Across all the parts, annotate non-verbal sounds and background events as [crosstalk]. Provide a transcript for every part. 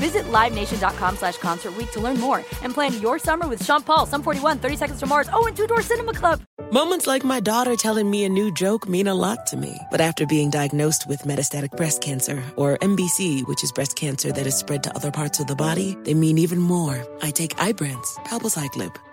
Visit LiveNation.com slash Concert to learn more and plan your summer with Sean Paul, Sum 41, 30 Seconds to Mars, oh, and Two Door Cinema Club. Moments like my daughter telling me a new joke mean a lot to me. But after being diagnosed with metastatic breast cancer, or MBC, which is breast cancer that is spread to other parts of the body, they mean even more. I take Ibrance, palbociclib.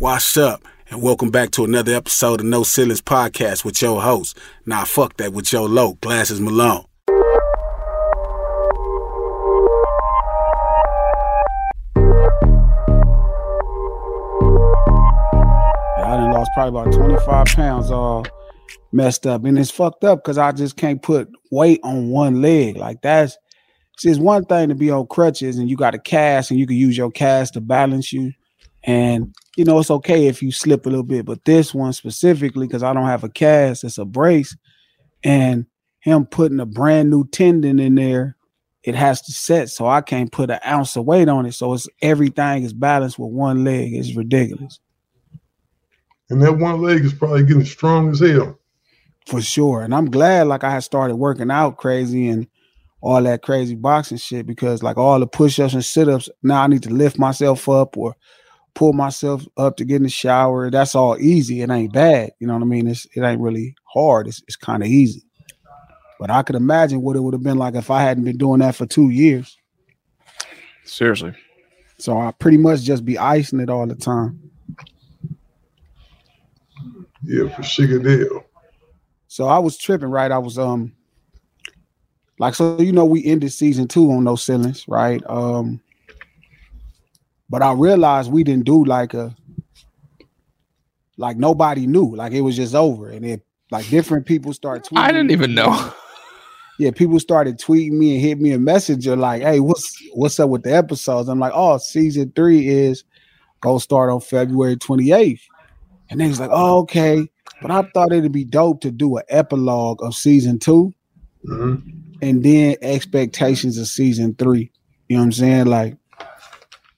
Wash up and welcome back to another episode of No Ceilings Podcast with your host. Nah, fuck that with Joe Low, Glasses Malone. I done lost probably about 25 pounds all messed up. And it's fucked up because I just can't put weight on one leg. Like that's it's one thing to be on crutches and you got a cast and you can use your cast to balance you. And you know, it's okay if you slip a little bit, but this one specifically, because I don't have a cast, it's a brace, and him putting a brand new tendon in there, it has to set. So I can't put an ounce of weight on it. So it's everything is balanced with one leg. It's ridiculous. And that one leg is probably getting strong as hell. For sure. And I'm glad like I had started working out crazy and all that crazy boxing shit because like all the push-ups and sit-ups, now I need to lift myself up or pull myself up to get in the shower. That's all easy. It ain't bad. You know what I mean? It's it ain't really hard. It's it's kind of easy. But I could imagine what it would have been like if I hadn't been doing that for two years. Seriously. So I pretty much just be icing it all the time. Yeah, for Shigadale. So I was tripping, right? I was um like so you know we ended season two on no ceilings, right? Um but I realized we didn't do like a like nobody knew. Like it was just over. And it like different people start tweeting. I didn't even know. Yeah, people started tweeting me and hit me a messenger like, hey, what's what's up with the episodes? I'm like, oh, season three is gonna start on February 28th. And they was like, oh, okay. But I thought it'd be dope to do an epilogue of season 2 Mm-hmm. and then expectations of season three. You know what I'm saying? Like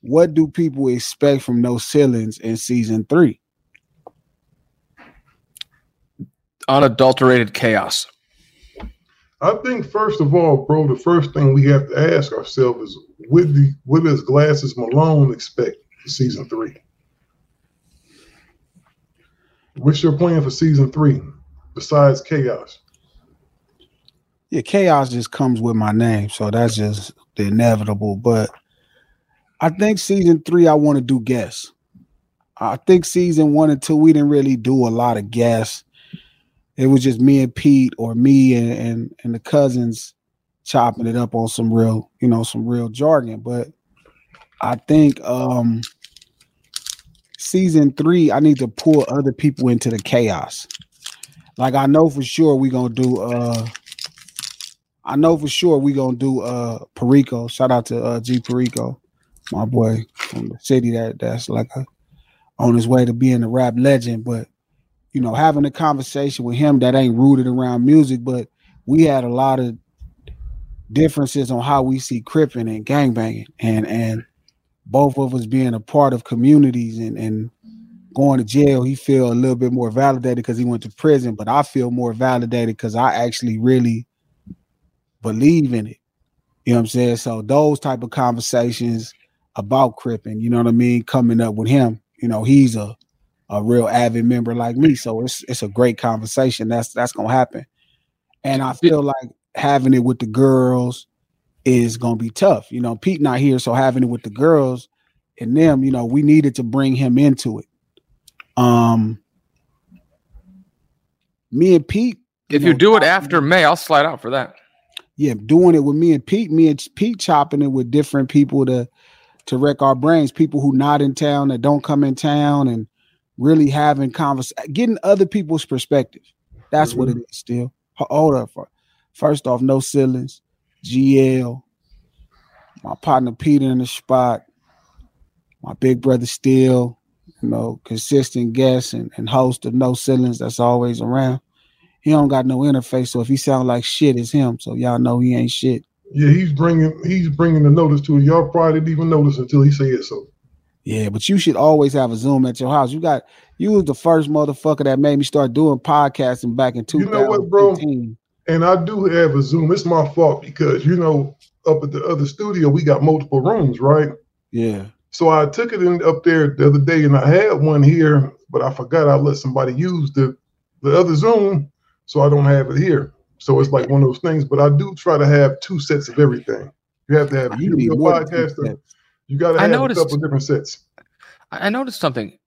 what do people expect from No Ceilings in season three? Unadulterated chaos. I think first of all, bro, the first thing we have to ask ourselves is what the what does Glasses Malone expect for season three? What's your plan for season three besides chaos? Yeah, chaos just comes with my name, so that's just the inevitable. But I think season three, I want to do guests. I think season one and two, we didn't really do a lot of guests. It was just me and Pete or me and, and, and the cousins chopping it up on some real, you know, some real jargon. But I think um season three, I need to pull other people into the chaos. Like I know for sure we're gonna do uh I know for sure we're gonna do uh Perico. Shout out to uh G Perico, my boy from the city that that's like a, on his way to being a rap legend. But you know, having a conversation with him that ain't rooted around music, but we had a lot of differences on how we see cripping and gangbanging and and both of us being a part of communities and and going to jail he feel a little bit more validated because he went to prison but i feel more validated because i actually really believe in it you know what i'm saying so those type of conversations about cripping you know what i mean coming up with him you know he's a a real avid member like me so it's it's a great conversation that's that's gonna happen and i feel like having it with the girls is gonna be tough. You know, Pete not here, so having it with the girls and them, you know, we needed to bring him into it. Um, me and Pete. If you, know, do it after May, I'll slide out for that. Yeah, doing it with me and Pete, me and Pete chopping it with different people to to wreck our brains, people who not in town that don't come in town, and really having conversation, getting other people's perspective. That's mm-hmm. what it is. Still, hold up. First off, no ceilings. GL, my partner Peter in the spot, my big brother Still, you know, consistent guest and, and host of No Ceilings that's always around. He don't got no interface, so if he sound like shit, it's him. So y'all know he ain't shit. Yeah, he's bringing he's bringing the notice to it. Y'all probably didn't even notice until he said so. Yeah, but you should always have a Zoom at your house. You got you was the first motherfucker that made me start doing podcasting back in 2015. You know what, bro? and I do have a Zoom. It's my fault because you know up at the other studio we got multiple rooms, right? Yeah. So I took it in up there the other day, and I had one here, but I forgot I let somebody use the the other Zoom, so I don't have it here. So it's like one of those things. But I do try to have two sets of everything. You have to have you need podcaster. You got to have noticed, a couple different sets. I noticed something.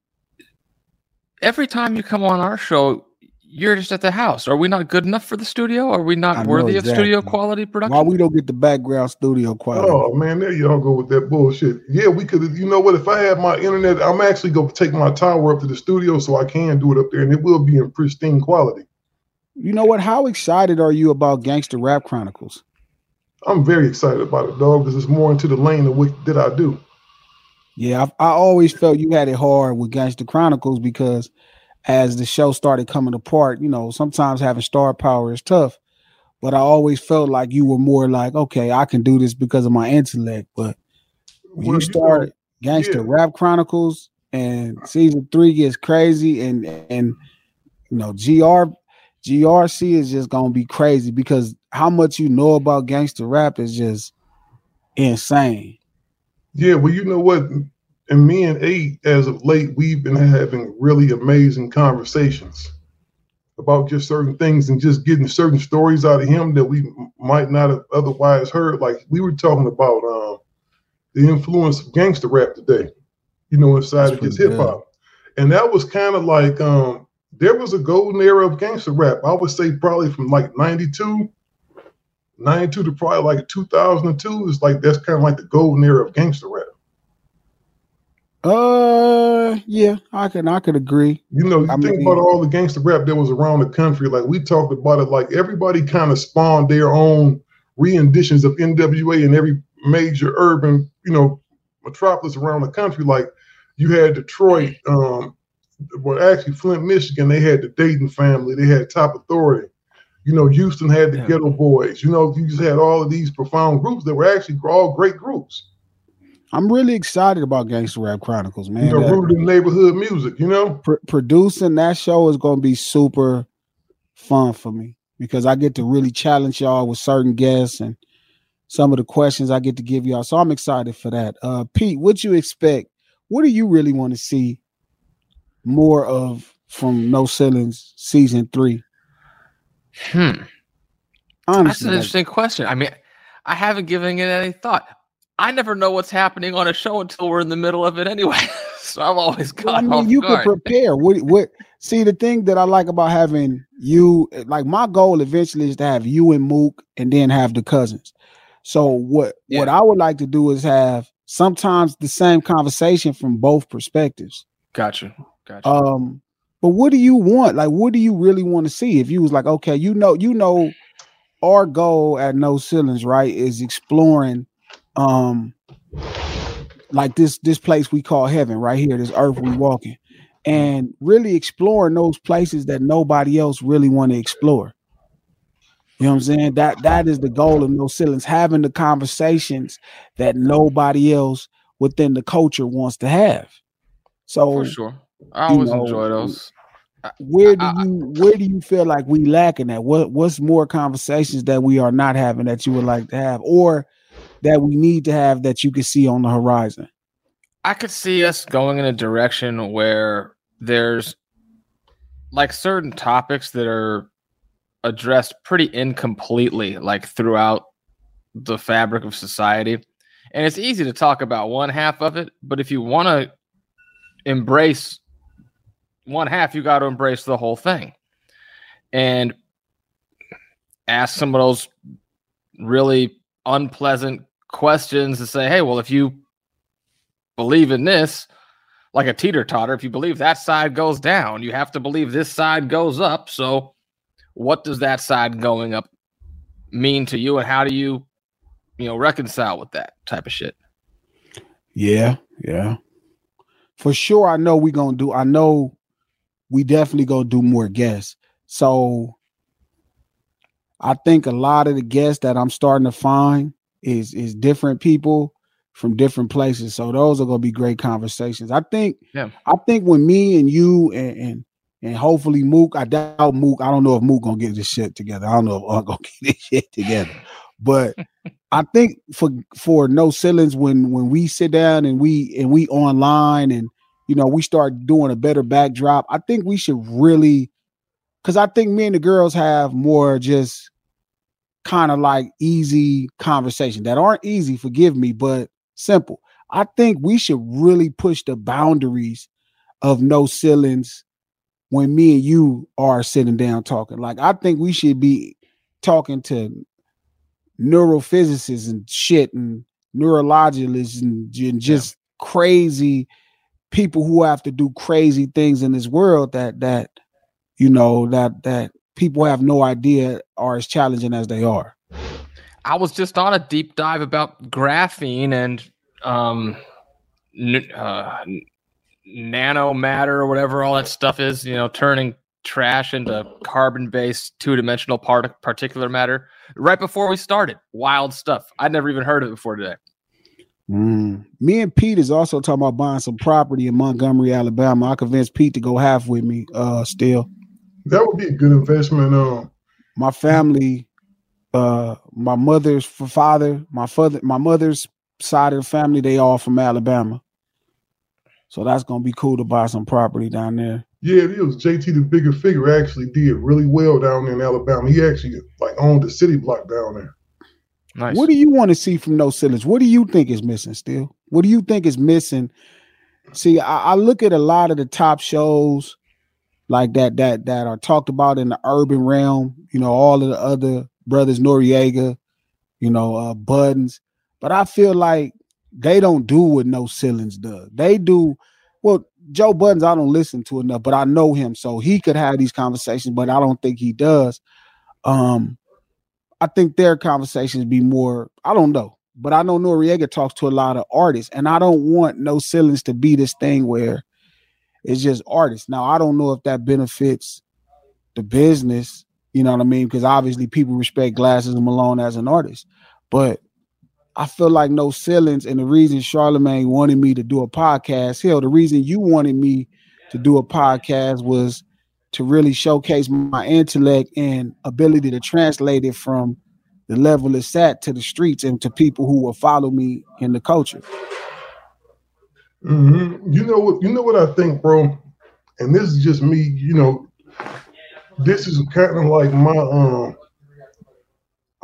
Every time you come on our show, you're just at the house. Are we not good enough for the studio? Are we not worthy exactly. of studio quality production? Why we don't get the background studio quality? Oh man, there y'all go with that bullshit. Yeah, we could. You know what? If I have my internet, I'm actually going to take my tower up to the studio so I can do it up there, and it will be in pristine quality. You know what? How excited are you about Gangster Rap Chronicles? I'm very excited about it, dog, because it's more into the lane of what did I do. Yeah, I, I always felt you had it hard with Gangster Chronicles because as the show started coming apart, you know, sometimes having star power is tough. But I always felt like you were more like, okay, I can do this because of my intellect. But when well, you start you know, Gangster yeah. Rap Chronicles and season three gets crazy and and you know, GR GRC is just gonna be crazy because how much you know about gangster rap is just insane. Yeah, well, you know what? and me and eight as of late we've been having really amazing conversations about just certain things and just getting certain stories out of him that we might not have otherwise heard like we were talking about um, the influence of gangster rap today you know inside That's of his hip-hop and that was kind of like um, there was a golden era of gangster rap i would say probably from like 92 92 to probably like 2002 is like that's kind of like the golden era of gangster rap uh, yeah, I can I could agree. You know, you I think mean, about all the gangster rap that was around the country. Like we talked about it, like everybody kind of spawned their own renditions of NWA in every major urban, you know, metropolis around the country. Like you had Detroit, um, well, actually Flint, Michigan, they had the Dayton family, they had Top Authority. You know, Houston had the yeah. Geto Boys. You know, you just had all of these profound groups that were actually all great groups. I'm really excited about Gangster Rap Chronicles, man. You know, rooted in neighborhood music, you know. Pr- producing that show is going to be super fun for me because I get to really challenge y'all with certain guests and some of the questions I get to give y'all. So I'm excited for that. Uh, Pete, what you expect? What do you really want to see more of from No Ceilings season three? Hmm. Honestly, that's an interesting question. I mean, I haven't given it any thought. I never know what's happening on a show until we're in the middle of it anyway. [laughs] so I'm always caught well, I mean, off you guard. can prepare. What what see the thing that I like about having you like my goal eventually is to have you and Mook and then have the cousins. So what yeah. what I would like to do is have sometimes the same conversation from both perspectives. Gotcha. Gotcha. Um, but what do you want? Like, what do you really want to see? If you was like, okay, you know, you know, our goal at No Ceilings, right, is exploring um like this this place we call heaven right here, this earth we walking, and really exploring those places that nobody else really want to explore. You know what I'm saying? That that is the goal of no ceilings, having the conversations that nobody else within the culture wants to have. So for sure. I always know, enjoy those. Where do you where do you feel like we lacking at? What what's more conversations that we are not having that you would like to have, or that we need to have that you can see on the horizon? I could see us going in a direction where there's like certain topics that are addressed pretty incompletely, like throughout the fabric of society. And it's easy to talk about one half of it, but if you want to embrace one half, you got to embrace the whole thing. And ask some of those really unpleasant questions to say, hey, well, if you believe in this, like a teeter totter, if you believe that side goes down, you have to believe this side goes up. So, what does that side going up mean to you, and how do you, you know, reconcile with that type of shit? Yeah, yeah, for sure. I know we're gonna do. I know we definitely gonna do more guests. So, I think a lot of the guests that I'm starting to find is is different people from different places. So those are gonna be great conversations. I think. Yeah. I think when me and you and and, and hopefully Mook, I doubt Mook. I don't know if Mook gonna get this shit together. I don't know if I'm gonna [laughs] get this shit together. But [laughs] I think for for no ceilings when when we sit down and we and we online and you know we start doing a better backdrop. I think we should really because I think me and the girls have more just kind of like easy conversation that aren't easy, forgive me, but simple. I think we should really push the boundaries of no ceilings when me and you are sitting down talking. Like I think we should be talking to neurophysicists and shit and neurologists and, and just yeah. crazy people who have to do crazy things in this world that that you know that that people have no idea are as challenging as they are. I was just on a deep dive about graphene and um, n- uh, nano matter or whatever all that stuff is. You know, turning trash into carbon-based two-dimensional part- particular matter. Right before we started, wild stuff. I'd never even heard of it before today. Mm. Me and Pete is also talking about buying some property in Montgomery, Alabama. I convinced Pete to go half with me. Uh, still. That would be a good investment. Um, my family, uh, my mother's father, my father, my mother's side of the family, they all from Alabama. So that's gonna be cool to buy some property down there. Yeah, it is. JT, the Bigga Figga, actually did really well down in Alabama. He actually like owned the city block down there. Nice. What do you want to see from No Ceilings? What do you think is missing still? What do you think is missing? See, I, I look at a lot of the top shows like that that that are talked about in the urban realm. You know, all of the other brothers Noreaga, you know, uh Buttons. But I feel like they don't do what No Ceilings does. They do well. Joe Buttons, I don't listen to enough, but I know him, so he could have these conversations, but I don't think he does. Um, I think their conversations be more. I don't know, but I know Noreaga talks to a lot of artists, and I don't want No Ceilings to be this thing where it's just artists. Now I don't know if that benefits the business. You know what I mean? Because obviously people respect Glasses and Malone as an artist, but I feel like no ceilings, and the reason Charlemagne wanted me to do a podcast, hell, the reason you wanted me to do a podcast was to really showcase my intellect and ability to translate it from the level it's at to the streets and to people who will follow me in the culture. Mm-hmm. You know what? You know what I think, bro. And this is just me. You know, this is kind of like my um.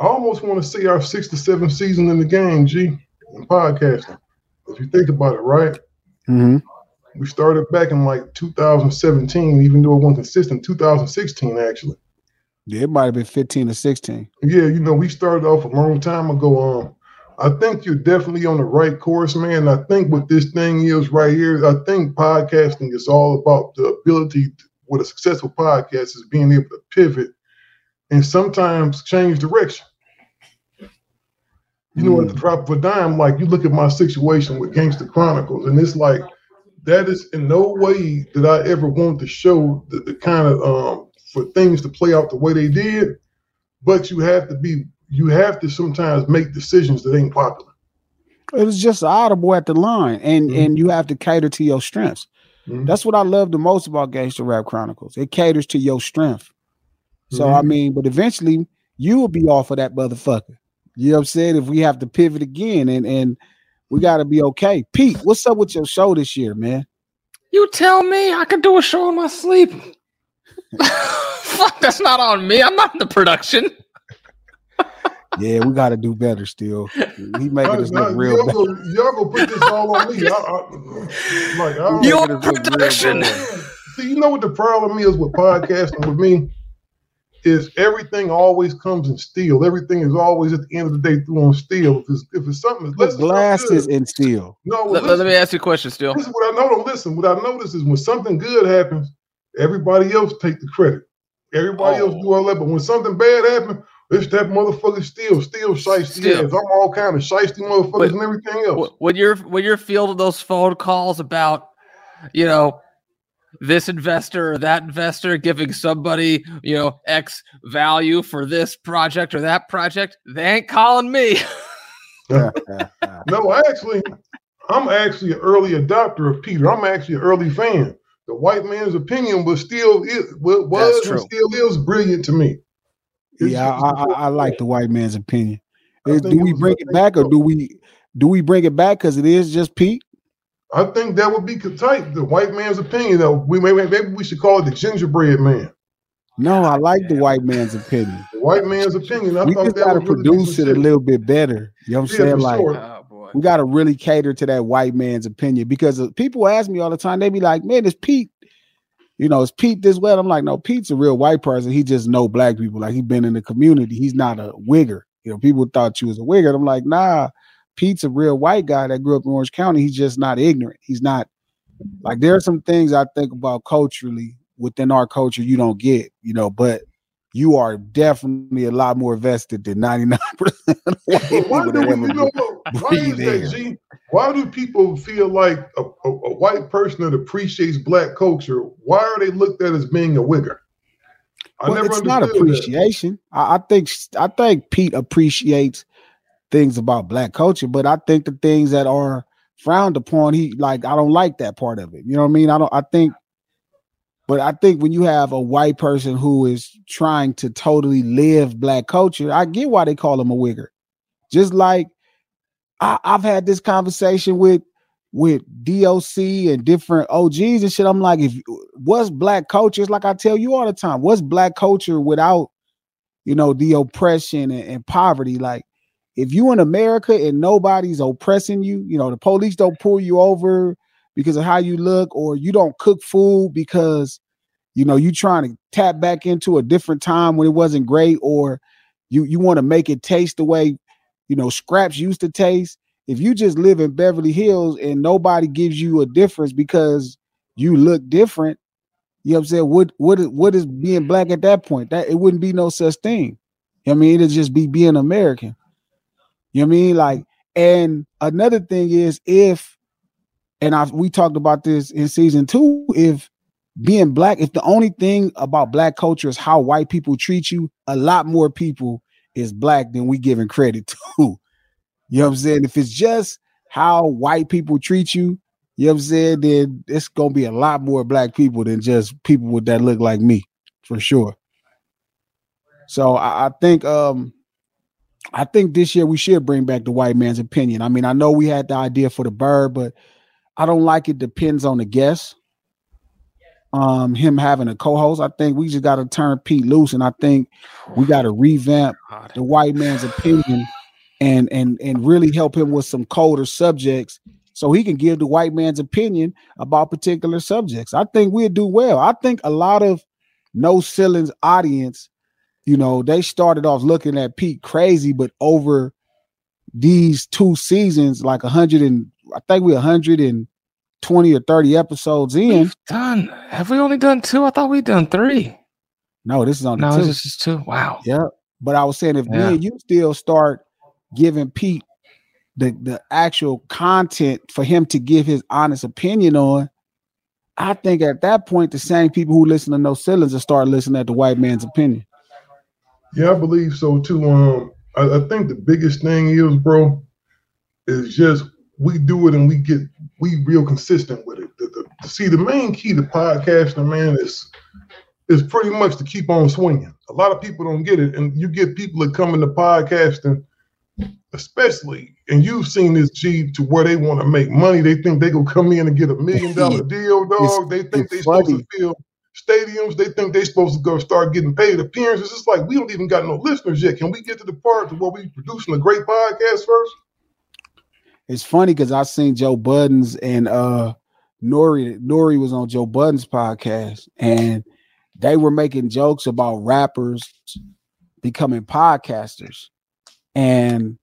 I almost want to see our six to seven season in the game, G, in podcasting. If you think about it, right? Mm-hmm. We started back in like 2017, even though it wasn't consistent. 2016, actually. Yeah, it might have been 15 or 16. Yeah, you know, we started off a long time ago. Um, I think you're definitely on the right course, man. I think what this thing is right here, I think podcasting is all about the ability to, with a successful podcast is being able to pivot and sometimes change direction. You know, mm. at the drop of a dime, like you look at my situation with Gangster Chronicles, and it's like that is in no way that I ever want to show the, the kind of um, for things to play out the way they did, but you have to be you have to sometimes make decisions that ain't popular. It was just audible at the line, and mm-hmm. and you have to cater to your strengths. Mm-hmm. That's what I love the most about Gangster Rap Chronicles. It caters to your strength. So mm-hmm. I mean, but eventually you will be off of that motherfucker. You know what I'm saying? If we have to pivot again, and and we got to be okay. Pete, what's up with your show this year, man? You tell me I can do a show in my sleep. [laughs] Fuck, that's not on me. I'm not in the production. yeah, we got to do better still. He making us look real y'all Go, y'all go put this all on me. I, I, like, I Your production. See, you know what the problem is with podcasting with me? Is everything always comes in steel. Everything is always at the end of the day through on steel. If it's, if it's something, the glass is in steel. No, well, let, listen, let, me ask you a question. Still, this is what I know. Listen, what I notice is when something good happens, Everybody else take the credit. Everybody oh. else do all that. But when something bad happens, it's that motherfucker still, still shiesty ass. I'm all kind of shiesty motherfuckers but and everything else. When you're when you're fielding those phone calls about, you know, this investor or that investor giving somebody, you know, X value for this project or that project, they ain't calling me. [laughs] [laughs] no, actually, I'm actually an early adopter of Peter. I'm actually an early fan the white man's opinion was still is, was and still is brilliant to me. It's, yeah, I, I, I, like the white man's opinion. Is, do we bring it back or do we do we bring it back because it is just Pete? I think that would be tight. The white man's opinion, though. We maybe, maybe we should call it the gingerbread man. No, I like the white man's opinion. The white man's opinion. I we just got to produce it a little bit better. You know what I'm yeah, saying? Like, sure. oh, we got to really cater to that white man's opinion because uh, people ask me all the time. They be like, "Man, it's Pete." You know, is Pete this way? I'm like, no, Pete's a real white person. He just know black people. Like he been in the community. He's not a wigger. You know, people thought you was a wigger. I'm like, nah, Pete's a real white guy that grew up in Orange County. He's just not ignorant. He's not like there are some things I think about culturally within our culture you don't get, you know, but you are definitely a lot more vested than 99% [laughs] of white why do, you know, [laughs] why is that, G? Why do people feel like a, a, a, white person that appreciates black culture, why are they looked at as being a wigger? I well, it's not appreciation. I, I, think I think Pete appreciates things about black culture, but I think the things that are frowned upon, he like I don't like that part of it. You know what I mean? I don't I think but I think when you have a white person who is trying to totally live black culture, I get why they call him a wigger. Just like I, I've had this conversation with with DOC and different OGs and shit. I'm like, if what's black culture? It's like I tell you all the time, what's black culture without, you know, the oppression and, and poverty? Like, if you in America and nobody's oppressing you, you know, the police don't pull you over, because of how you look, or you don't cook food because you know you trying to tap back into a different time when it wasn't great, or you you want to make it taste the way you know scraps used to taste. If you just live in Beverly Hills and nobody gives you a difference because you look different, you know what I'm saying? What what is what is being black at that point? That it wouldn't be no such thing. I mean, it'd just be being American. You know what I mean? Like, and another thing is if and I we talked about this in season two. If being black, if the only thing about black culture is how white people treat you, a lot more people is black than we giving credit [laughs] to. You know what I'm saying? If it's just how white people treat you, you know what I'm saying, then it's gonna be a lot more black people than just people with that look like me, for sure. So I, I think um I think this year we should bring back the white man's opinion. I mean, I know we had the idea for the bird, but I don't like it depends on the guest. Um, him having a co-host. I think we just gotta turn Pete loose, and I think we gotta revamp the white man's opinion and and and really help him with some colder subjects so he can give the white man's opinion about particular subjects. I think we'll do well. I think a lot of no ceilings audience, you know, they started off looking at Pete crazy, but over these two seasons, like a hundred and I think we're 120 or 30 episodes in. We've done. Have we only done two? I thought we'd done three. No, this is on No, two. this is two. Wow. Yeah. But I was saying if me and you still start giving Pete the, the actual content for him to give his honest opinion on, I think at that point the same people who listen to No Ceilings will start listening at the white man's opinion. Yeah, I believe so too. Um, I, I think the biggest thing is, bro, is just we do it and we get we real consistent with it. The, the, see, the main key to podcasting, man, is is pretty much to keep on swinging. A lot of people don't get it, and you get people that come into podcasting, especially, and you've seen this G to where they want to make money. They think they gonna come in and get a million dollar [laughs] deal, dog. they think it's they supposed to fill stadiums. They think they're supposed to go start getting paid appearances. It's like we don't even got no listeners yet. Can we get to the part to where we producing a great podcast first? It's funny because I seen Joe Buttons and uh Nori Nori was on Joe Budden's podcast and they were making jokes about rappers becoming podcasters. And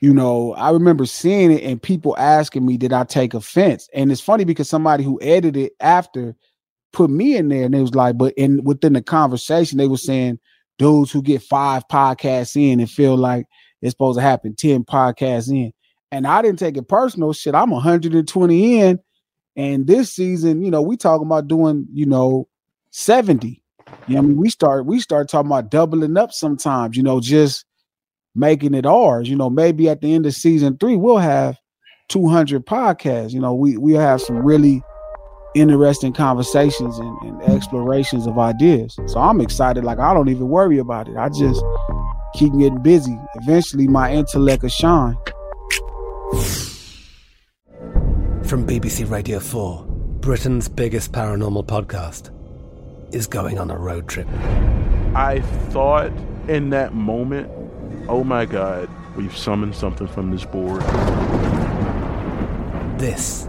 you know, I remember seeing it and people asking me, did I take offense? And it's funny because somebody who edited it after put me in there and it was like, but in within the conversation, they were saying dudes who get five podcasts in and feel like it's supposed to happen 10 podcasts in. And I didn't take it personal. Shit, I'm 120 in. And this season, you know, we talking about doing, you know, 70. You know, I mean, we start we start talking about doubling up sometimes, you know, just making it ours. You know, maybe at the end of season three, we'll have 200 podcasts. You know, we we'll have some really interesting conversations and, and explorations of ideas. So I'm excited. Like I don't even worry about it. I just keep getting busy. Eventually, my intellect will shine. From BBC Radio 4, Britain's biggest paranormal podcast is going on a road trip. I thought in that moment, oh my God, we've summoned something from this board. This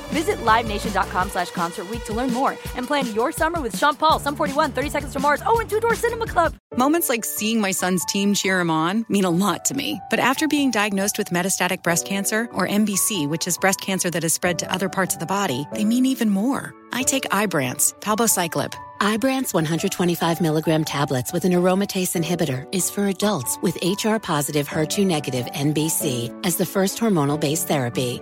Visit LiveNation.com slash Concert Week to learn more and plan your summer with Sean Paul, Sum 41, 30 Seconds to Mars, oh, and Two Door Cinema Club. Moments like seeing my son's team cheer him on mean a lot to me. But after being diagnosed with metastatic breast cancer, or MBC, which is breast cancer that has spread to other parts of the body, they mean even more. I take Ibrance, palbociclib. Ibrance 125 milligram tablets with an aromatase inhibitor is for adults with HR positive HER2 negative MBC as the first hormonal based therapy.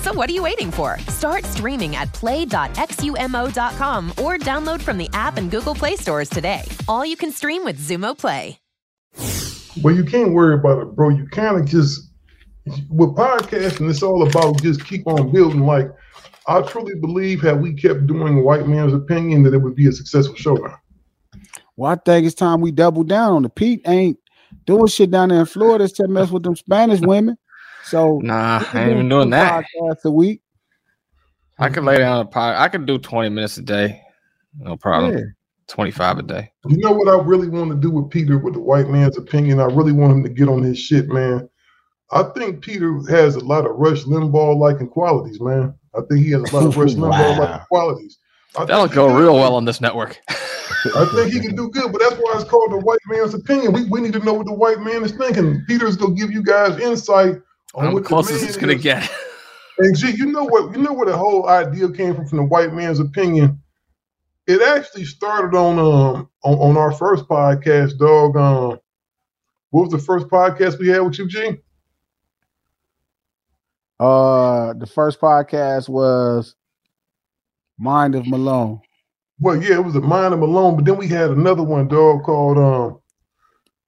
So what are you waiting for? Start streaming at play.xumo.com or download from the app and Google Play stores today. All you can stream with Xumo Play. Well, you can't worry about it, bro. You kind of just with podcasting, it's all about just keep on building. Like I truly believe, had we kept doing white man's opinion, that it would be a successful show now. Well, I think it's time we double down on the Pete ain't doing shit down there in Florida to mess with them Spanish women. So Nah, I ain't even doing that. Podcasts a week. I could lay down a pod. I could do 20 minutes a day. No problem. Yeah. 25 a day. You know what I really want to do with Peter with the white man's opinion? I really want him to get on his shit, man. I think Peter has a lot of Rush Limbaugh like qualities, man. I think he has a lot of Rush [laughs] Limbaugh like qualities. I That'll go real well on this network. I think he can do good, but that's why it's called the white man's opinion. We, we need to know what the white man is thinking. Peter's gonna give you guys insight on I'm what closest the it's gonna is. get. And gee, you know what? You know where the whole idea came from from the white man's opinion. It actually started on um on, on our first podcast, dog. Um, what was the first podcast we had with you, G? Uh, the first podcast was Mind of Malone. Well, yeah, it was a Mind of Malone, but then we had another one, dog, called um,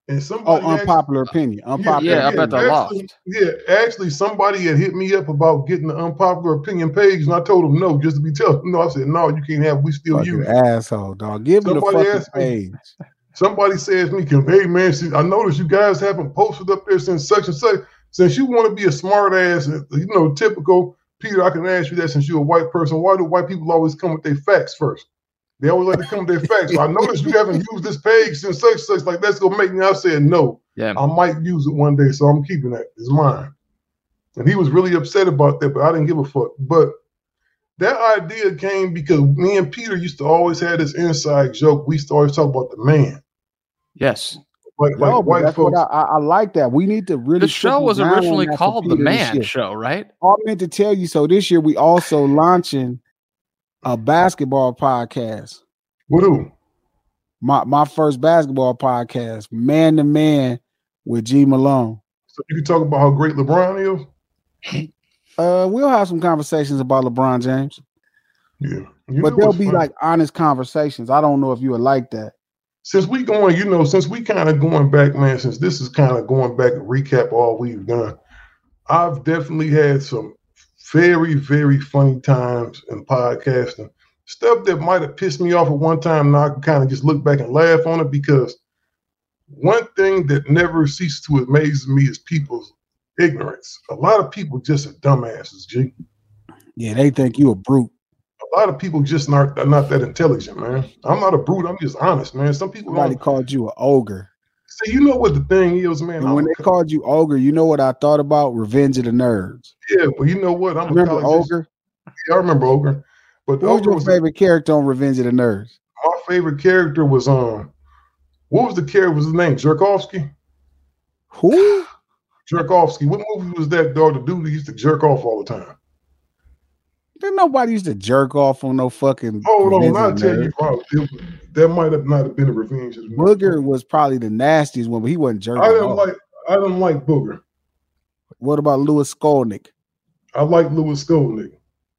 and Oh, somebody actually- unpopular opinion. Unpopular. yeah, up at the actually, loft. Yeah, actually, somebody had hit me up about getting the unpopular opinion page, and I told them no, just to be [laughs] telling them no. I said no, you can't have. We still use. asshole, dog. Give him the fucking asked me- page. Somebody says me, "Can- "Hey man, see, I noticed you guys haven't posted up there since such and such. Since you want to be a smart ass, uh, you know, typical Peter, I can ask you that since you're a white person. Why do white people always come with their facts first? They always like to come to their facts. I noticed you haven't used this page since such such. Like that's gonna make me. I said no. Yeah. I might use it one day, so I'm keeping that. It's mine. And he was really upset about that, but I didn't give a fuck. But that idea came because me and Peter used to always have this inside joke. We used to always talk about the man. Yes. Like, like No, but white that's folks. I, I, I like that. We need to really. The show was originally called The Man. Show, right? I meant to tell you. So this year we also launching a basketball podcast. What do? My my first basketball podcast, man to man with G Malone. So you can talk about how great LeBron is. Uh, we'll have some conversations about LeBron James, Yeah. You but they'll be funny? like honest conversations. I don't know if you would like that. since we going, you know, since we kind of going back, man, since this is kind of going back and recap all we've done, I've definitely had some very, very funny times in podcasting. Stuff that might have pissed me off at one time, now I can kind of just look back and laugh on it because one thing that never ceases to amaze me is people's ignorance. A lot of people just are dumbasses, G. Yeah, they think you a brute. A lot of people just not not that intelligent, man. I'm not a brute. I'm just honest, man. Some people Somebody called you an ogre. See. You know what the thing is, man. When they called you ogre, you know what I thought about? Revenge of the Nerds. Yeah, but you know what? I'm Remember ogre? Yeah, I remember ogre. But Who was ogre your was favorite character on Revenge of the Nerds? my favorite character was um. What was the character? Was his name Jerkovsky? Who? Jerkovsky. What movie was that? Dog, the dude used to jerk off all the time. Then nobody used to jerk off on no fucking. Hold on, I'll tell you. It- that might have not have been a revenge. of the Nerds. Booger was probably the nastiest one, but he wasn't jerking I didn't off. like. I didn't like Booger. What about Lewis Skolnick? I like Lewis Skolnick.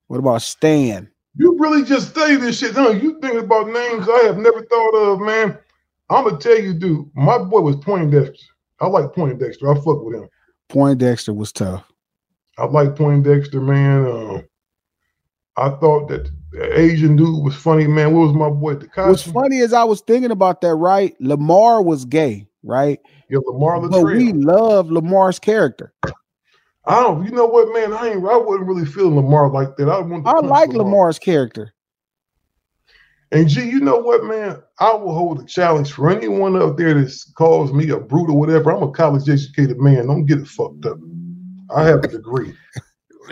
What about Stan? You really just say this shit, huh? You think about names I have never thought of, man. I'm gonna tell you, dude. My boy was Poindexter. I like Poindexter. I fuck with him. Poindexter was tough. I like Poindexter, man. Uh, I thought that the Asian dude was funny, man. What was my boy Takashi? What's funny is I was thinking about that, right? Lamar was gay, right? Yeah, Lamar But Latrell. we love Lamar's character. I don't. You know what, man? I ain't. I wasn't really feeling Lamar like that. I want. I like Lamar's character. And gee, you know what, man? I will hold a challenge for anyone out there that calls me a brute or whatever. I'm a college educated man. Don't get it fucked up. I have a degree.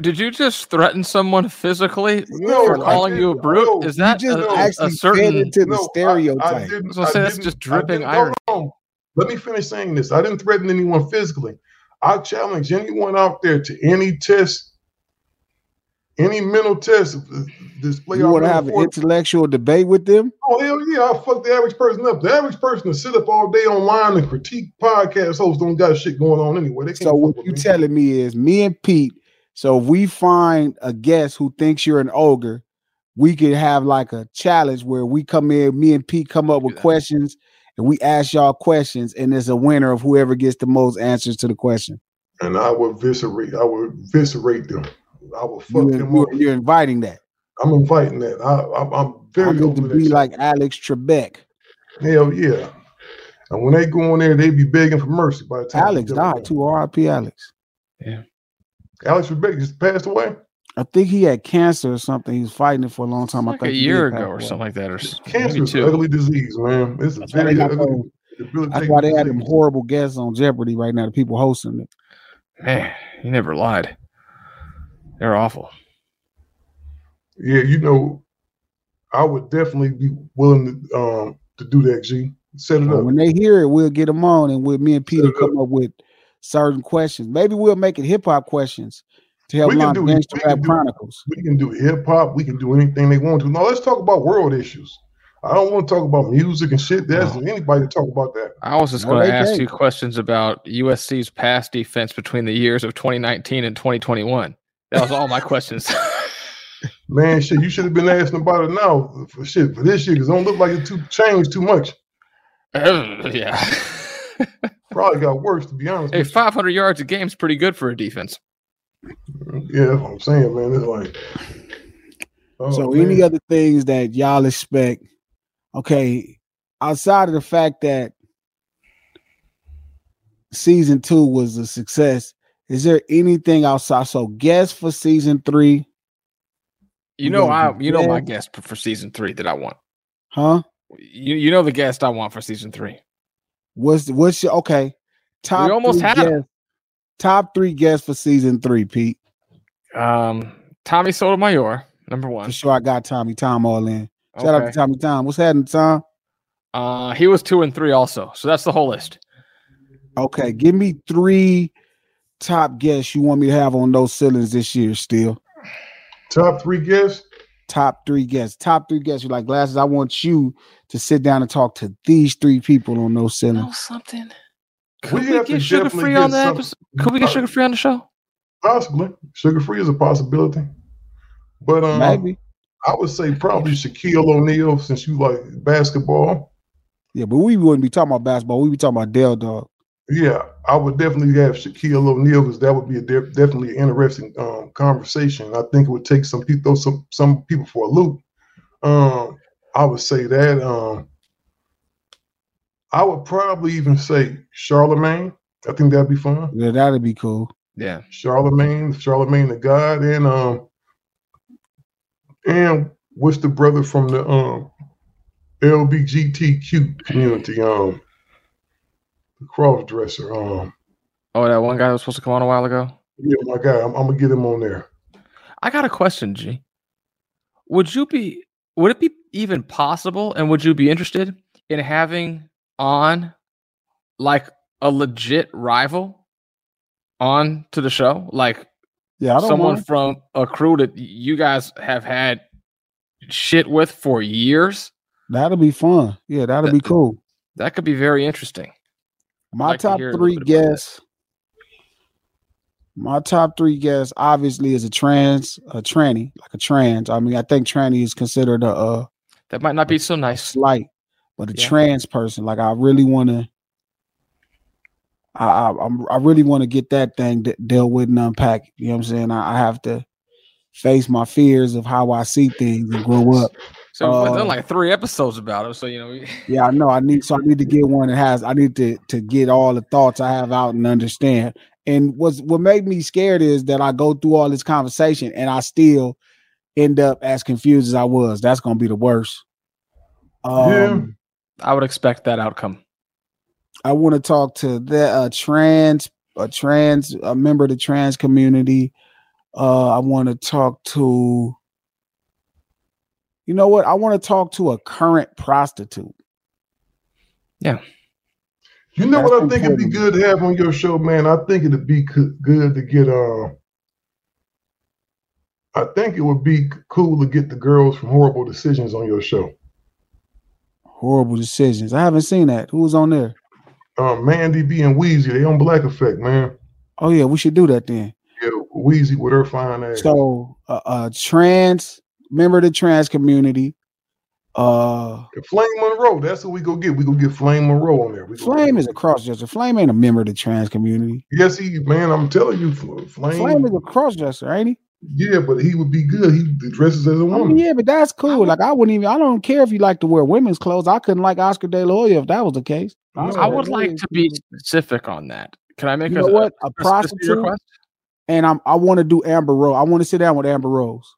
Did you just threaten someone physically No, for calling you a brute? No, Is that just a, a- actually a certain? into the No, I- I stereotype. didn't- I was I say that's just dripping didn't- irony. hold. Let me finish saying this. I didn't threaten anyone physically. I challenge anyone out there to any test, any mental test, display. you want to have an intellectual debate with them? Oh hell yeah! I'll fuck the average person up. The average person to sit up all day online and critique podcast hosts don't got shit going on anyway. They can't So what you me. telling me is me and Pete. So if we find a guest who thinks you're an ogre, we could have like a challenge where we come in, me and Pete come up with questions, and we ask y'all questions, and there's a winner of whoever gets the most answers to the question. and I would viscerate. I would viscerate them. I would fuck You, them you, up. you're inviting that. I'm inviting that. I, I'm, I'm very I get to open to be that. like Alex Trebek. Hell yeah! And when they go in there, they be begging for mercy. By the time Alex died too. R.I.P. Alex. Alex Trebek just passed away. I think he had cancer or something. He was fighting it for a long time. I think a year ago or away. something like that, or Cancer maybe is an two. ugly disease, man. It's a That's why very they got ugly, That's why they had them horrible guests on Jeopardy right now. The people hosting it. Man, he never lied. They're awful. Yeah, you know, I would definitely be willing to um to do that. G, set it Uh, up. when they hear it, we'll get them on, and with me and Peter come up with certain questions. Maybe we'll make it hip hop questions to help We can launch do Gangster we can Rap do- Chronicles. We can do hip hop. We can do anything they want to. Now let's talk about world issues. I don't want to talk about music and shit. There's anybody to talk about that. I was just No, going to ask can't. you questions about USC's pass defense between the years of 2019 and 2021. That was all my [laughs] questions. [laughs] Man, shit, you should have been asking about it now for shit for this year because it don't look like it too changed too much. [laughs] yeah. Probably got worse to be honest. Hey, 500 yards a game is pretty good for a defense. Yeah, that's what I'm saying, man. It's like oh, so, man. any other things that y'all expect? Okay, outside of the fact that season two was a success, is there anything outside? So, guess for season three, You know, I you know my dead? guest for- for season three that I want. huh? You you know the guest I want for season three. What's what's your okay? Top almost three had 'em. guests, top three guests for season three, Pete. Um, Tommy Sotomayor, number one. For sure, I got Tommy Tom all in. Shout out to Tommy Tom. What's happening, Tom? Uh, he was two and three also, so that's the whole list. Okay, give me three top guests you want me to have on No Ceilings this year. Still, top three guests. Top three guests. Top three guests. You like glasses? I want you to sit down and talk to these three people on No Ceilings. something. Could we, have to get Suga Free on the episode? Could we get Suga Free on the show? Possibly. Suga Free is a possibility. But um, Maybe. I would say probably Shaquille O'Neal since you like basketball. Yeah, but we wouldn't be talking about basketball. We'd be talking about Dell Dog. Yeah, I would definitely have Shaquille O'Neal because that would be a de- definitely an interesting um, conversation. I think it would take some people some some people for a loop. Um, I would say that. Um, I would probably even say Charlemagne. I think that'd be fun. Yeah, that'd be cool. Yeah. Charlemagne, Charlemagne the God, and um, and what's the brother from the um LBGTQ community? Um, the cross dresser. Um, Oh, that one guy that was supposed to come on a while ago. yeah, my guy. I'm, I'm gonna get him on there. I got a question, G. Would you be would it be even possible and would you be interested in having on like a legit rival on to the show? Like Yeah, I don't someone mind. from a crew that you guys have had shit with for years? That'll be fun. Yeah, that'll be cool. That could be very interesting. My like top three that. guests. My top three guests obviously is a trans, a tranny, like a trans. I mean, I think tranny is considered a, uh That might not be so nice. slight, but a Yeah. trans person. Like I really want to. I, I I'm I really want to get that thing de- dealt with and unpacked. You know what I'm saying? I, I have to face my fears of how I see things and grow up. So Uh, we've done like three episodes about it. So you know, we- [laughs] Yeah, I know. I need so I need to get one that has. I need to to get all the thoughts I have out and understand. And what's what made me scared is that I go through all this conversation and I still end up as confused as I was. That's gonna be the worst. Um, I would expect that outcome. I want to talk to the uh, trans, a trans, a member of the trans community. Uh, I want to talk to. You know what? I want to talk to a current prostitute. Yeah. You know That's what I think it'd be good to have on your show, man? I think it'd be good to get uh I think it would be cool to get the girls from Horrible Decisions on your show. Horrible decisions. I haven't seen that. Who's on there? Um, Mandii B and Wheezy, they on Black Effect, man. Oh yeah, we should do that then. Yeah, Wheezy with her fine ass. So, uh, uh trans member of the trans community. Uh, Flame Monroe, that's who we go get. We go get Flame Monroe on there. We Flame is a crossdresser. Flame ain't a member of the trans community. Yes, he man, I'm telling you, Flame. Flame is a crossdresser, ain't he? Yeah, but he would be good. He dresses as a woman. mean, yeah, but that's cool. Like I wouldn't even. I don't care if you like to wear women's clothes. I couldn't like Oscar De La Hoya if that was the case. Oscar I would like Hoya- to be specific on that. Can I make You a, know what? A a prostitute. request? And I'm. I want to do Amber Rose. I want to sit down with Amber Rose.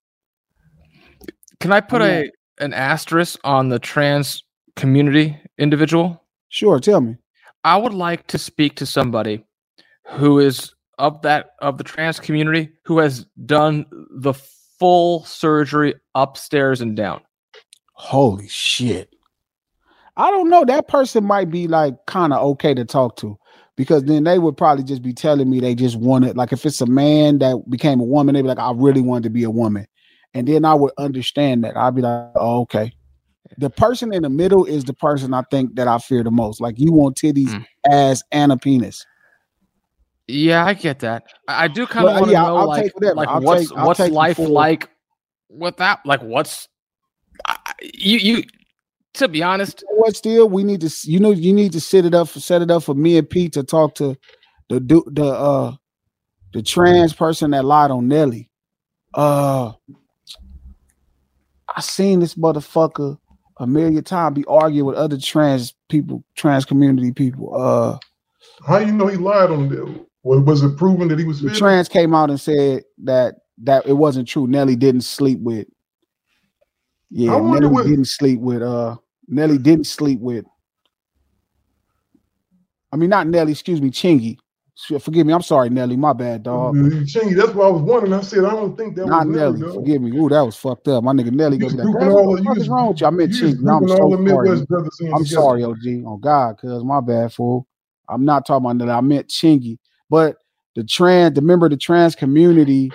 Can I put Yeah. a an asterisk on the trans community individual? Sure, tell me. I would like to speak to somebody who is of that of the trans community who has done the full surgery upstairs and down. Holy shit. I don't know. That person might be like kind of okay to talk to because then they would probably just be telling me they just wanted, like, if it's a man that became a woman, they'd be like, I really wanted to be a woman. And then I would understand that. I'd be like, oh, okay. The person in the middle is the person I think that I fear the most. Like, you want titties, ass, and a penis. Yeah, I get that. I, do kind of Well, want to yeah, know I'll like, like I'll what's take- what's life like without like what's I- you you to be honest You know what still we need to you know you need to set it up for set it up for me and Pete to talk to the the uh the trans person that lied on Nelly. Uh I seen this motherfucker a million times be arguing with other trans people, trans community people. Uh How you know he lied on them? Was, was it proven that he was the trans came out and said that that it wasn't true. Nelly didn't sleep with yeah, I Nelly what- didn't sleep with uh Nelly didn't sleep with I mean not Nelly, excuse me, Chingy. S- Forgive me, I'm sorry, Nelly. My bad, dog. Chingy, mm-hmm. that's what I was wondering. I said, I don't think that Not was Nelly. Nelly. Forgive me. Ooh, that was fucked up. My nigga Nelly You gonna was be like, all what the- the fuck is was- wrong with you? I meant you was Chingy. I'm so sorry. Midwest brothers I'm sorry, OG. Oh God, cuz my bad, fool. I'm not talking about that. I meant Chingy. But the trans, the member of the trans community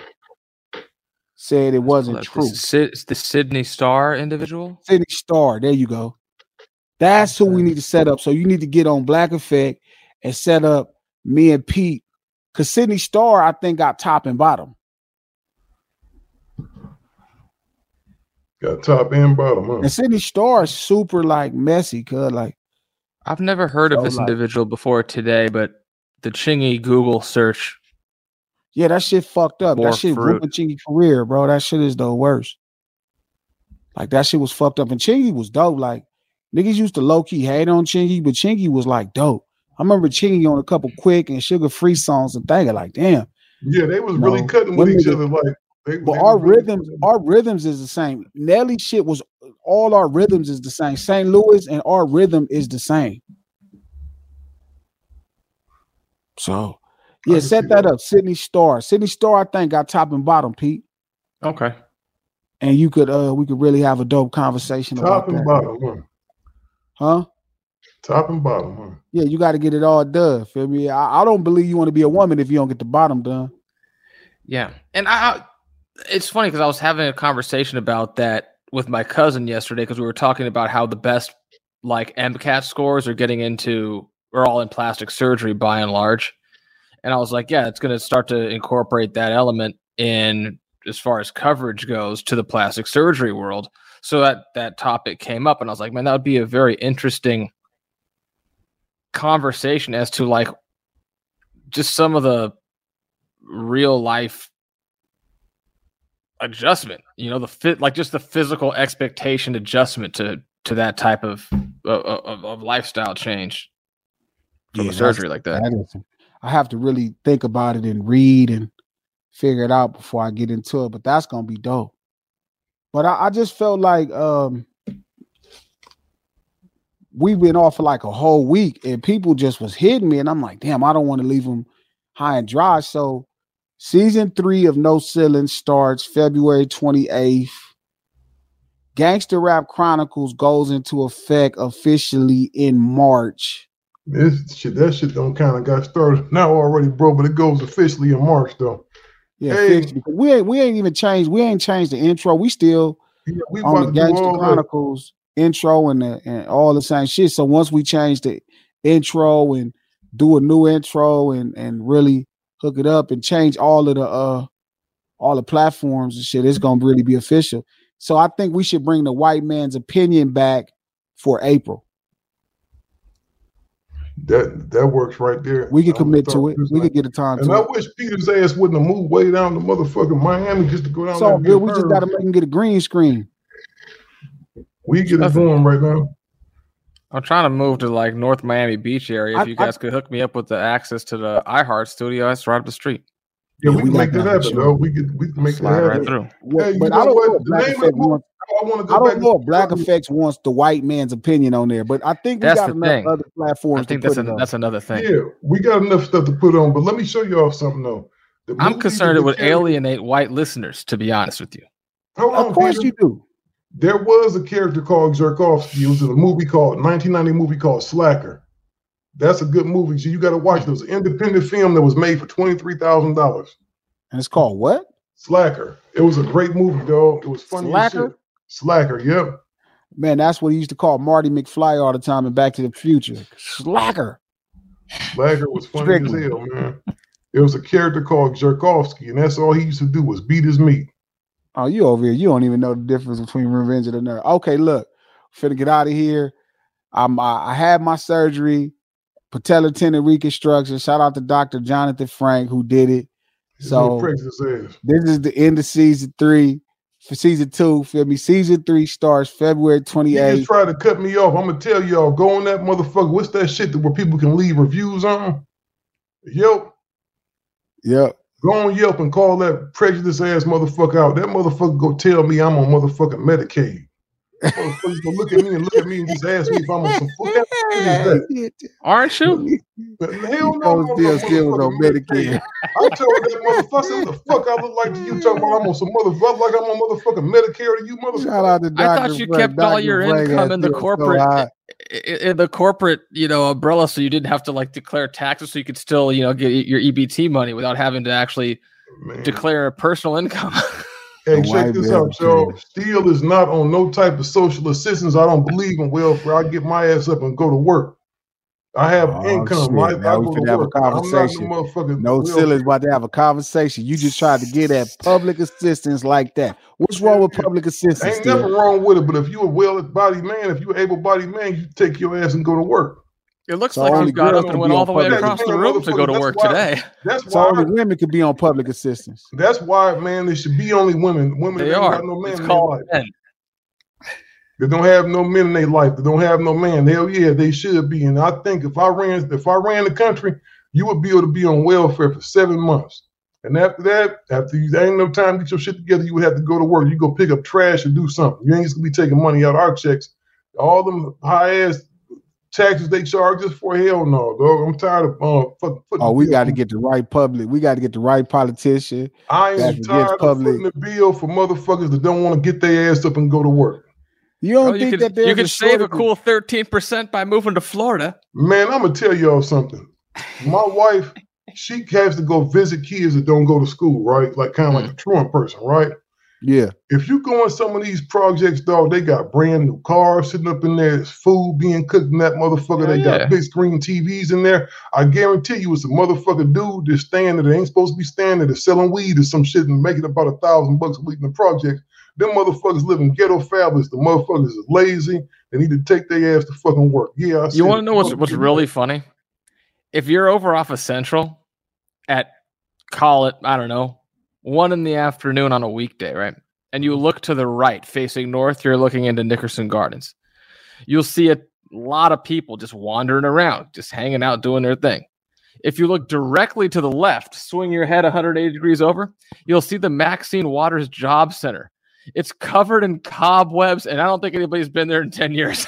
said it wasn't Like, true. The, Sid- the Sidney Starr individual. Sidney Starr. There you go. That's who we need to set up. So you need to get on Black Effect and set up me and Pete. Cause Sidney Starr, I think, got top and bottom. Got top and bottom, huh? And Sidney Starr is super like messy, cuz like I've never heard of this like- individual before today, but the Chingy Google search. yeah, that shit fucked up. That shit fruit. ruined Chingy career, bro. That shit is the worst. Like that shit was fucked up. And Chingy was dope. Like niggas used to low key hate on Chingy, but Chingy was like dope. I remember Chingy on a couple Quik and Suga Free songs and thinking like, damn. Yeah, they was No, really cutting with each other. Like, they, But they our was really rhythms, our rhythms is the same. Nelly shit was all our rhythms is the same. St. Louis and our rhythm is the same. So yeah, set see that up. Sidney Starr. Sidney Starr, I think, got top and bottom, Pete. Okay. And you could uh we could really have a dope conversation top about and that. bottom, huh? Huh? Top and bottom, huh? Yeah, you got to get it all done. Feel me? I, I don't believe you want to be a woman if you don't get the bottom done. Yeah, and I, I it's funny because I was having a conversation about that with my cousin yesterday because we were talking about how the best like MCAT scores are getting into are all in plastic surgery by and large, and I was like, yeah, it's going to start to incorporate that element in as far as coverage goes to the plastic surgery world. So that that topic came up, and I was like, man, that would be a very interesting conversation as to like just some of the real life adjustment. You know, the fit like just the physical expectation adjustment to to that type of of, of, lifestyle change from Yeah, a surgery like that. that is- I have to really think about it and read and figure it out before I get into it. But that's gonna be dope. But I, I just felt like um we've been off for like a whole week and people just was hitting me, and I'm like, damn, I don't want to leave them high and dry. So season three of No Ceiling starts February 28th. Gangster Rap Chronicles goes into effect officially in March. This shit, that shit don't kind of got started now already, bro. But it goes officially in March though. Yeah, Hey. we ain't we ain't even changed. We ain't changed the intro. We still we on the about to do Gangster. Chronicles intro and the, and all the same shit. So once we change the intro and do a new intro and and really hook it up and change all of the uh all the platforms and shit, it's gonna really be official. So I think we should bring the white man's opinion back for April. That that works right there. We could I commit to it. We like- could get a time And I it. wish Peter's ass wouldn't have moved way down to motherfucking Miami just to go down So there. and good. get We just gotta make him get a green screen. We get it going right now. I'm trying to move to like North Miami Beach area. If I- you I- guys could hook me up with the access to the iHeart studio, that's right up the street. Yeah, Yeah, we, we can make got that that happen, for though. We could we can make Slide that right happen. through. Well, Hey, but I don't what? know if Black Effect the wants I want to I go back don't know if Black Effects wants the white man's opinion on there, but I think we That's got the enough thing. other platforms I think to that's put a, it on. that's another thing. Yeah, we got enough stuff to put on, but let me show you all something though. The I'm concerned it would alienate white listeners, to be honest with you. Hold Of on, course Peter. you do. There was a character called Zerkovsky. It was in a movie called 1990 movie called Slacker. That's a good movie. So you got to watch. It was an independent film that was made for twenty three thousand dollars. And it's called what? Slacker. It was a great movie, dog. It was funny. Slacker? shit. Slacker. Yep. Man, that's what he used to call Marty McFly all the time in Back to the Future. Slacker. Slacker was funny as hell, man. It was a character called Jerkovsky, and that's all he used to do was beat his meat. Oh, you over here. You don't even know the difference between Revenge and the Nerve. Okay, look. Finna get out of here. I'm I, I had my surgery, patella tendon reconstruction. Shout out to Dr. Jonathan Frank who did it. So this is the end of season three. For season two, feel me? Season three starts February You 28th. just try to cut me off. I'm gonna tell y'all, go on that motherfucker. What's that shit that where people can leave reviews on? Yelp. Yep. Go on Yelp and call that prejudice ass motherfucker out. That motherfucker go tell me I'm on motherfucking Medicaid. Motherfuckers gonna look at me and look at me and just ask me if I'm on some what kind of shit? Aren't you? But hell no, I'm still, on still was on Medicare. I told that motherfucker, I what the fuck I look like to you talking about I'm on some motherfucker like I'm on motherfucking Medicare to you motherfucker. Shout out to Dr. I thought you Frank. kept all your Frank income in the still so corporate in the corporate, you know, umbrella, so you didn't have to like declare taxes, so you could still, you know, get your EBT money without having to actually declare a personal income. [laughs] Hey, check this out, y'all. Steel is not on no type of social assistance. I don't believe in welfare. I get my ass up and go to work. I have Oh, income. shit. I, Now I we finna have a work. Not conversation. no silly's about to have a conversation. You just tried to get at public assistance like that. What's wrong with public assistance? Ain't nothing wrong with it, but if you're a well-bodied man, if you're able bodied man, you take your ass and go to work. It looks So like only you got girls up can and went all the way across the room to go to work why- today. That's So why. only women could be on public assistance. That's why, man. There should be only women. Women They are. no man It's called men. They don't have no men in their life. They don't have no man. Hell yeah, they should be. And I think if I ran, if I ran the country, you would be able to be on welfare for seven months. And after that, after you ain't no time to get your shit together, you would have to go to work. You go pick up trash and do something. You ain't just gonna be taking money out of our checks. All them high ass taxes they charge us for hell no, dog. I'm tired of uh, fucking putting Oh, we got to get the right public. We got to get the right politician. I that am gets tired of public. putting the bill for motherfuckers that don't want to get their ass up and go to work. You don't you think could, that there's you could a save a cool 13% by moving to Florida. Man, I'm gonna tell y'all something. My wife, she has to go visit kids that don't go to school, right? Like kind of like a truant person, right? Yeah. If you go in some of these projects, dog, they got brand new cars sitting up in there, there's food being cooked in that motherfucker. they Yeah, yeah. got big screen TVs in there. I guarantee you, it's a motherfucker dude that's standing that ain't supposed to be standing there selling weed or some shit and making about a thousand bucks a week in the project. Them motherfuckers live in ghetto fabulous. The motherfuckers is lazy. They need to take their ass to fucking work. Yeah, I You want to know what's what's really funny? If you're over off of Central at call it, I don't know, one in the afternoon on a weekday, right? And you mm-hmm. look to the right, facing north, you're looking into Nickerson Gardens. You'll see a lot of people just wandering around, just hanging out, doing their thing. If you look directly to the left, swing your head 180 degrees over, you'll see the Maxine Waters Job Center. It's covered in cobwebs, and I don't think anybody's been there in 10 years.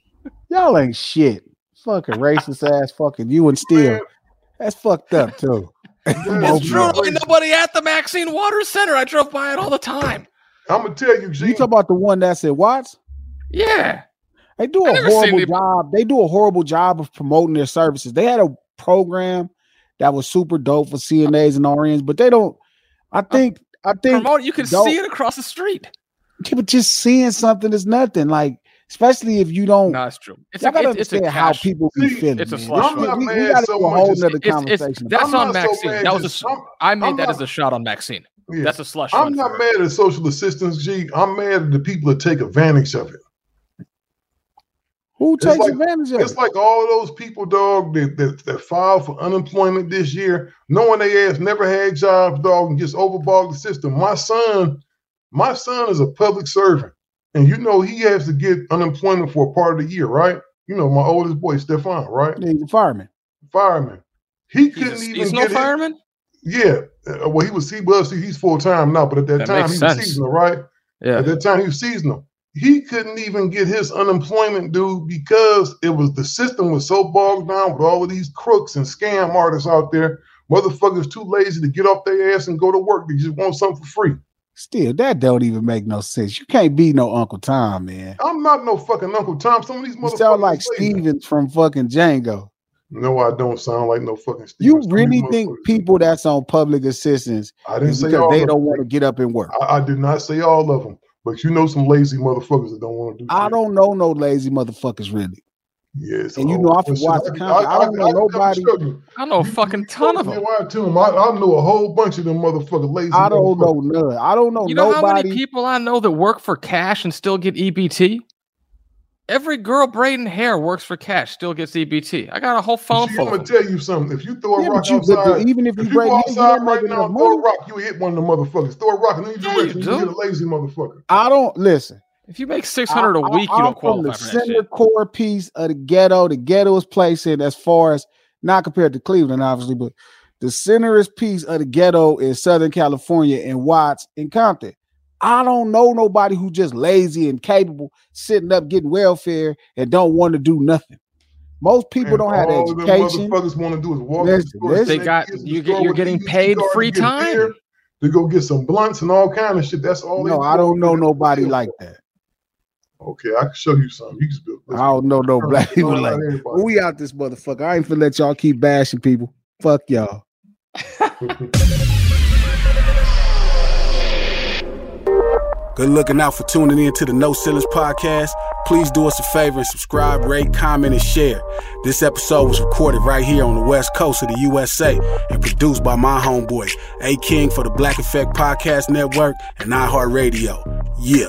[laughs] Y'all ain't shit. Fucking racist ass fucking you and Steel. That's fucked up too. It's true. Ain't nobody at the Maxine Waters Center. I drove by it all the time. I'm gonna tell you, G. You talk about the one that said Watts? Yeah. They do I a never seen horrible job. They do a horrible job of promoting their services. They had a program that was super dope for CNAs and RNs, but they don't. I uh, think. I think Promote, you can dope- see it across the street. Yeah, but just seeing something is nothing. Like, especially if you don't. No, it's true. It's y'all a- gotta it's- it's a understand how people be See, feeling. it's a slush We- fund. we, we got to mad do a whole much as- nother It's, it's, conversation. that's I'm on not so Maxine. that was a. just- s- I'm- I made I'm that not- as a shot on Maxine. Yeah. That's a slush. I'm not for her. mad at social assistance, G. I'm mad at the people that take advantage of it. Who takes like- advantage of it? It's like all those people, dog, that, that, that filed for unemployment this year, knowing they ass never had jobs, dog, and just overbought the system. My son, my son is a public servant, and you know he has to get unemployment for a part of the year, right? You know, my oldest boy, Stefan, right? He's a fireman. Fireman. He couldn't a even seasonal get his- fireman. yeah. Uh, well, he was he was he's full time now, but at that, That time he sense. was seasonal, right? Yeah. At that time he was seasonal. He couldn't even get his unemployment due because it was the system was so bogged down with all of these crooks and scam artists out there. Motherfuckers too lazy to get off their ass and go to work. They just want something for free. Still, that don't even make no sense. You can't be no Uncle Tom, man. I'm not no fucking Uncle Tom. Some of these You motherfuckers sound like. Stevens from fucking Django. No, I don't sound like no fucking Steve. You really think people that's on public assistance I didn't say all they don't want to get up and work? I, I did not say all of them, but you know some lazy motherfuckers that don't want to do. I don't know no lazy motherfuckers really. Yes, And you know I'm from Watson County. I don't know nobody. I know a fucking ton of them. Why to 'em. I, I know a whole bunch of them motherfuckers lazy. I don't know none. I don't know You know how many people I know that work for cash and still get EBT? Every girl braiding hair works for cash, still gets EBT. I got a whole phone See, full I'm gonna tell you something. If you throw a Yeah, rock you- outside, even if you you go outside don't right now, throw a rock, you hit one of the motherfuckers. Throw a rock in any Yeah, you direction, you, do. hit a lazy motherfucker. I don't listen. If you make six hundred a I- I- week, you I'm don't from qualify the for that center shit. core piece of the ghetto. The ghetto is placed in as far as not compared to Cleveland, obviously, but the centerest piece of the ghetto is Southern California and Watts and Compton. I don't know nobody who just lazy and capable, sitting up getting welfare and don't want to do nothing. Most people And don't have all them education. motherfuckers want to do is walk in the Listen, store. They got you. Get, you're getting paid free time. beer, to go get some blunts and all kind of shit. That's all. they No, I do. don't know nobody like that. Okay, I can show you something. You can spit. I don't know no black people like that. everybody. But we out this motherfucker. I ain't finna let y'all keep bashing people. Fuck y'all. [laughs] Good looking out for tuning in to the No Ceilings podcast. Please do us a favor and subscribe, rate, comment, and share. This episode was recorded right here on the west coast of the USA and produced by my homeboy, A King for the Black Effect Podcast Network and iHeartRadio. Yeah.